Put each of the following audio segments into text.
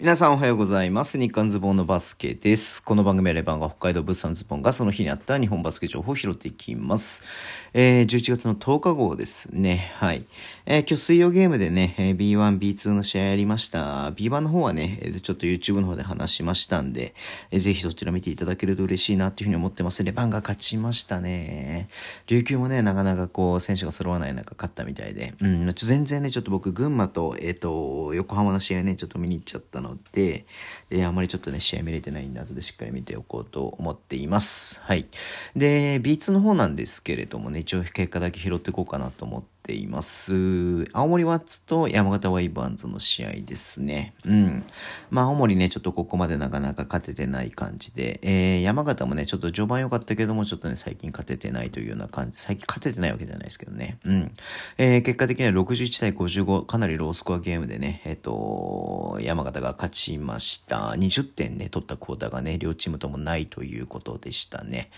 皆さんおはようございます。日刊ズボンのバスケです。この番組はレバンが北海道物産ズボンがその日にあった日本バスケ情報を拾っていきます。えー、11月の10日号ですね。はい。えー、今日水曜ゲームでね、B1、B2 の試合やりました。B1 の方はね、ちょっと YouTube の方で話しましたんで、えー、ぜひそちら見ていただけると嬉しいなっていうふうに思ってます。レバンが勝ちましたね。琉球もね、なかなかこう、選手が揃わない中勝ったみたいで、うん、全然ね、ちょっと僕、群馬と、えっ、ー、と、横浜の試合ね、ちょっと見に行っちゃったので、で、あまりちょっとね、試合見れてないんで、後でしっかり見ておこうと思っています。はい。で、B2 の方なんですけれどもね、一応結果だけ拾っていこうかなと思って、ています。青森ワッツと山形ワイバーンズの試合ですね。うん。まあ、青森ね、ちょっとここまでなかなか勝ててない感じで、えー、山形もね、ちょっと序盤良かったけども、ちょっとね、最近勝ててないというような感じ、最近勝ててないわけじゃないですけどね。うん。えー、結果的には61対55、かなりロースコアゲームでね、えっ、ー、と、山形が勝ちました。20点ね、取ったクォーターがね、両チームともないということでしたね。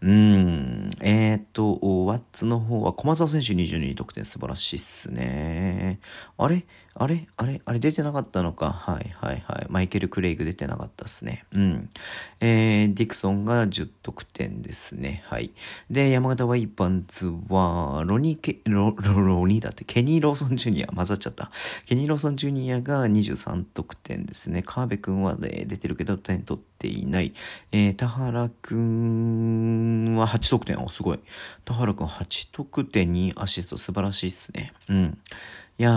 うん。えっ、ー、と、ワッツの方は駒澤選手22得点素晴らしいっすね。あれ？あれ？あれ？あれ？出てなかったのかはいはいはい。マイケル・クレイグ出てなかったっすね。うん。えー、ディクソンが10得点ですね。はい。で、山形ワイパンズは、ロニーケ、ロ、ロ、ロニーだって、ケニー・ローソン・ジュニア、混ざっちゃった。ケニー・ローソン・ジュニアが23得点ですね。川辺くんは、ね、出てるけど点取ってていない。えー、田原くんは8得点。お、すごい。田原くん8得点にアシスト素晴らしいっすね。うん。いやー、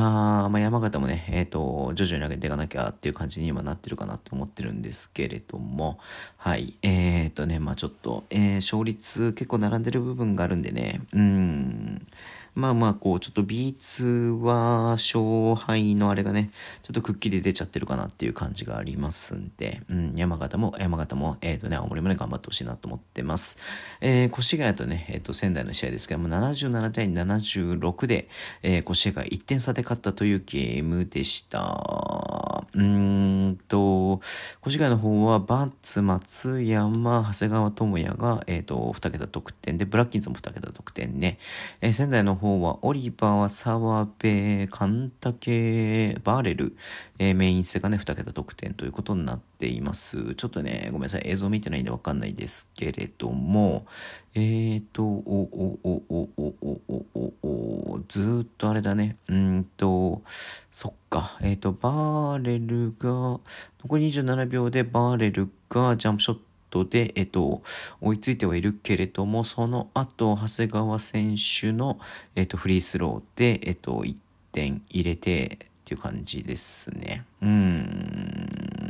まあ、山形もね、えっ、ー、と、徐々に上げていかなきゃっていう感じに今なってるかなと思ってるんですけれども、はい。えっ、ー、とね、まあちょっと、えー、勝率結構並んでる部分があるんでね、うん、まあまあ、こう、ちょっと B2 は勝敗のあれがね、ちょっとくっきり出ちゃってるかなっていう感じがありますんで、うん、山形も、山形も、えっ、ー、とね、青森もね、頑張ってほしいなと思ってます。えー、越谷とね、えっ、ー、と、仙台の試合ですけども、77対76で、えー、越谷が1点差で勝ったというゲームでした。うんと、越谷の方は、バッツ、松山、長谷川智也が、えっ、と、2桁得点で、ブラッキンズも2桁得点ね。え仙台の方は、オリバー、澤部、カンタケ、バーレル、えー、メインセがね、2桁得点ということになっています。ちょっとね、ごめんなさい、映像見てないんでわかんないですけれども、えーと、お、お、お、お、お、お、お、お、お、ずっとあれだね、うんと、そっか、えーと、バーレルが、残り27秒でバーレルがジャンプショットで、えっと、追いついてはいるけれども、その後、長谷川選手の、えっと、フリースローで、えっと、1点入れてっていう感じですね。うん、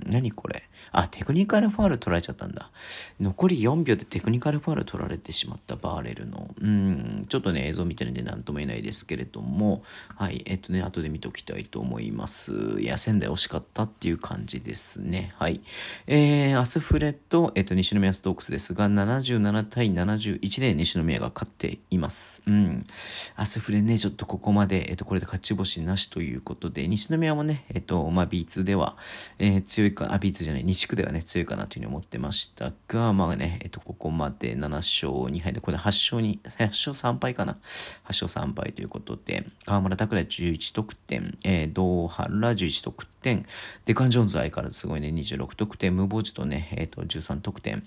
何これ？あ、テクニカルファール取られちゃったんだ。残り4秒でテクニカルファール取られてしまったバーレルの。うん、ちょっとね、映像見てるんで何とも言えないですけれども、はい、えっとね、後で見ておきたいと思います。いや、仙台惜しかったっていう感じですね。はい。えー、アスフレと、えっと、西宮ストークスですが、77対71で西宮が勝っています。うん。アスフレね、ちょっとここまで、えっと、これで勝ち星なしということで、西宮もね、えっと、まあ、B2 では、えー、強いか、あ、B2 じゃない、西区ではね、強いかなというふうに思ってましたが、まあね、えっと、ここまで7勝2敗で、これで8勝に、8勝3敗かな。8勝3敗ということで、河村拓也11得点、えー、堂原11得点、デカン・ジョーンズ相変わらずすごいね、26得点、ムボージとね、えっ、と、13得点、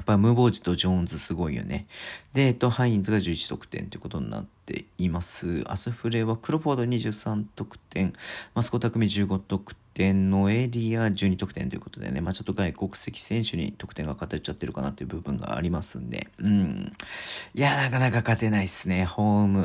やっぱムーボージとジョーンズすごいよね。で、えっと、ハインズが11得点ということになっています。アスフレはクロフォード23得点、マスコタクミ15得点のエリア12得点ということでね、まあ、ちょっと外国籍選手に得点が偏っちゃってるかなっていう部分がありますんで、うん。いや、なかなか勝てないっすね。ホーム、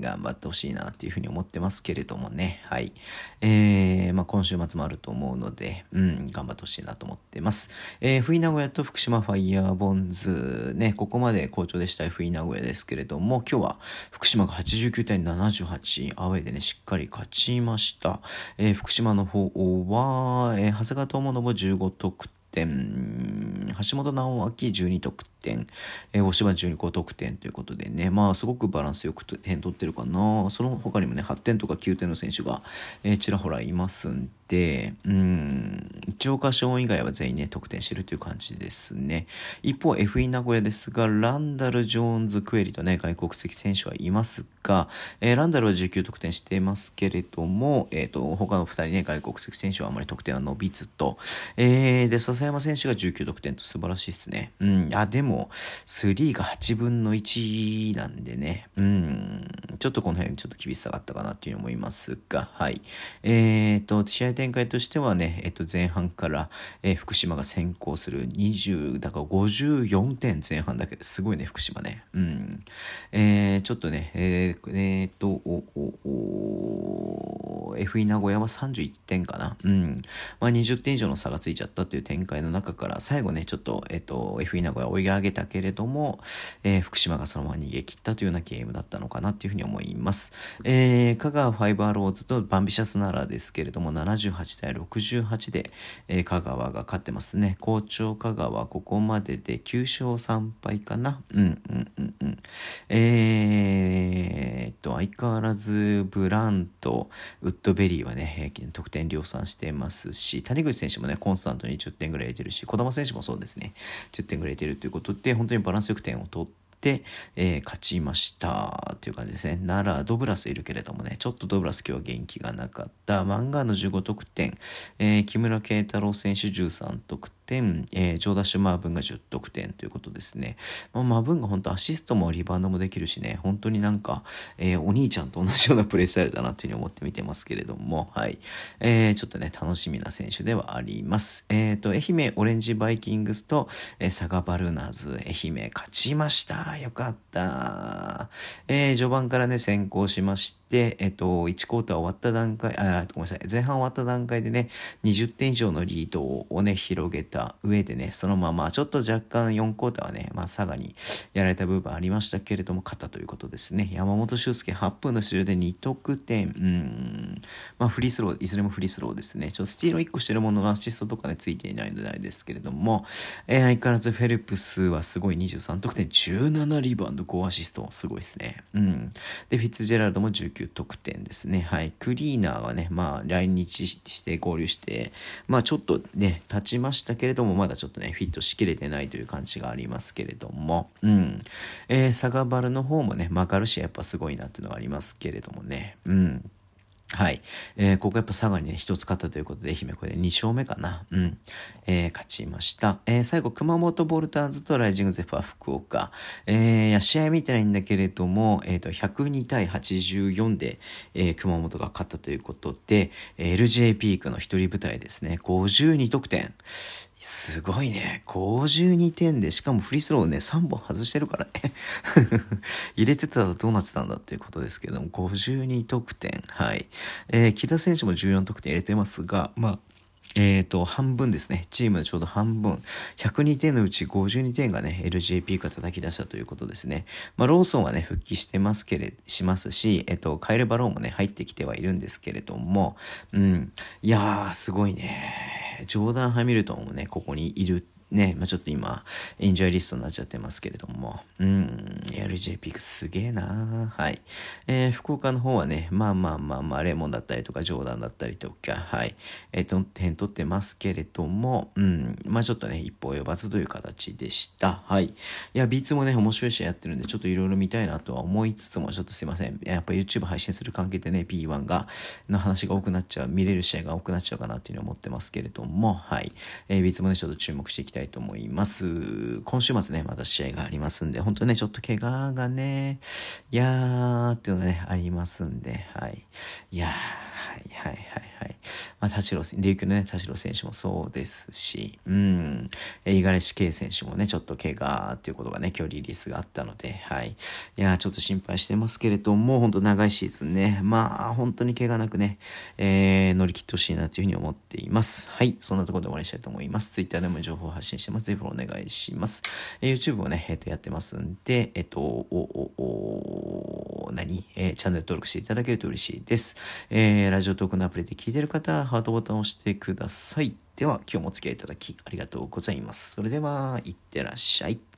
頑張ってほしいなっていうふうに思ってますけれどもね。はい。えー、まあ、今週末もあると思うので、うん、頑張ってほしいなと思ってます。えー、冬名古屋と福島ファイヤーボンズ、ね、ここまで好調でした冬名古屋ですけれども、今日は福島が89対78、アウェイでね、しっかり勝ちました。えー、福島の方は、えー、長谷川智信15得点、橋本直明12得点、えー、大島12得点ということでね、まあすごくバランスよく点取ってるかな。その他にもね、8点とか9点の選手が、えー、ちらほらいますんで、うん、ジョーカション以外は全員ね、得点してるという感じですね。一方、FE 名古屋ですが、ランダル、ジョーンズ、クエリとね、外国籍選手はいますが、えー、ランダルは19得点していますけれども、えっ、ー、と、他の2人ね、外国籍選手はあまり得点は伸びずと、えー、で、笹山選手が19得点と素晴らしいですね。うん、あ、でも、も3が8分の1なんでね、うん、ちょっとこの辺ちょっと厳しさがあったかなっていうふうに思いますが、はい。えっ、ー、と、試合展開としてはね、えっ、ー、と、前半から、えー、福島が先行する20、だから54点前半だけですごいね、福島ね。うん。えー、ちょっとね、えー、えー、っと、お、お、お、FE 名古屋は31点かな。うん。まあ、20点以上の差がついちゃったっていう展開の中から、最後ね、ちょっと、えっと、FE 名古屋追い上げたけれども、えー、福島がそのまま逃げ切ったというようなゲームだったのかなっていうふうに思います。えー、香川ファイブアローズとバンビシャスナラですけれども、78対68で、えー、香川が勝ってますね。好調香川、ここまでで9勝3敗かな。うんうんうんうん。えー、っと、相変わらず、ブランとウッドベリーはね、平均得点量産してますし、谷口選手もね、コンスタントに10点ぐらい入れてるし、児玉選手もそうですね、10点ぐらい入れてるということで、本当にバランスよく点を取って、えー、勝ちましたという感じですね。なら、ドブラスいるけれどもね、ちょっとドブラス今日は元気がなかった。マンガーの15得点、えー、木村慶太郎選手13得点、点、えー、ジョーダッシュ・マーブンが10得点ということですね。まあ、マーブンが本当アシストもリバウンドもできるしね、本当になんか、えー、お兄ちゃんと同じようなプレースタイルだなというふうに思って見てますけれども、はい。えー、ちょっとね、楽しみな選手ではあります。えっ、ー、と、愛媛オレンジバイキングスと、えー、サガバルナーズ、愛媛勝ちました。よかった。えー、序盤からね、先行しまして、えっ、と、1クォーター終わった段階、あ、ごめんなさい、前半終わった段階でね、20点以上のリードをね、広げたた上でね、そのまま、ちょっと若干4クォーターはね、まあ、佐賀にやられた部分ありましたけれども、勝ったということですね。山本修介8分の出場で2得点、うん、まあ、フリースロー、いずれもフリースローですね。ちょっとスティール1個してるもののアシストとかね、ついていないのであれですけれども、えー、相変わらずフェルプスはすごい23得点、17リバウンド、5アシスト、すごいですね。うん。で、フィッツジェラルドも19得点ですね。はい。クリーナーはね、まあ、来日して合流して、まあ、ちょっとね、立ちましたけれども、れどもまだちょっとね、フィットしきれてないという感じがありますけれども、うん。えー、サガバルの方もね、マカルシアやっぱすごいなっていうのがありますけれどもね、うん。はい。えー、ここやっぱ佐賀にね、一つ勝ったということで、愛媛これで2勝目かな。うん。えー、勝ちました。えー、最後、熊本ボルターズとライジングゼファー福岡。えー、いや、試合見てないんだけれども、えっ、ー、と、102対84で、えー、熊本が勝ったということで、えー、LJ ピークの一人舞台ですね。52得点。すごいね。52点で、しかもフリースローね、3本外してるからね。入れてたらどうなってたんだっていうことですけども、52得点。はい。えー、木田選手も14得点入れてますが、まあ、えっ、ー、と、半分ですね。チームのちょうど半分。102点のうち52点がね、LJP が叩き出したということですね。まあ、ローソンはね、復帰してますけれ、しますし、えっ、ー、と、カエルバローンもね、入ってきてはいるんですけれども、うん。いやー、すごいね。ジョーダン・ハミルトンもね、ここにいるね、まあ、ちょっと今、エンジョイリストになっちゃってますけれども、うん、LJ ピックすげえなはい。えー、福岡の方はね、まあまあまあまあ、レモンだったりとか、ジョーダンだったりとか、はい。えっ、ー、と、点取ってますけれども、うん、まあちょっとね、一歩及ばずという形でした。はい。いや、ビーツもね、面白い試合やってるんで、ちょっといろいろ見たいなとは思いつつも、ちょっとすいません。やっぱ YouTube 配信する関係でね、P1 が、の話が多くなっちゃう、見れる試合が多くなっちゃうかなっていうふうに思ってますけれども、はい。えー、ビーツもね、ちょっと注目していきたいたいと思います。今週末ね、また試合がありますんで、本当ね、ちょっと怪我がね、いやーっていうのがね、ありますんで、はい。いやー、はいはいはいはい。まあ、田代、琉球のね、田代選手もそうですし、うん、五十嵐圭選手もね、ちょっと怪我っていうことがね、今日リリースがあったので、はい。いやちょっと心配してますけれども、本当長いシーズンね、まあ、本当に怪我なくね、えー、乗り切ってほしいなというふうに思っています。はい。そんなところで終わりにしたいと思います。Twitter でも情報発信してます。ぜひお願いします。えー、YouTube もね、えっ、ー、と、やってますんで、えっ、ー、と、お、お、お、何？えー、チャンネル登録していただけると嬉しいです。えー、ラジオトークのアプリで聞いてる方、ハートボタンを押してください。では、今日もお付き合いいただきありがとうございます。それでは、いってらっしゃい。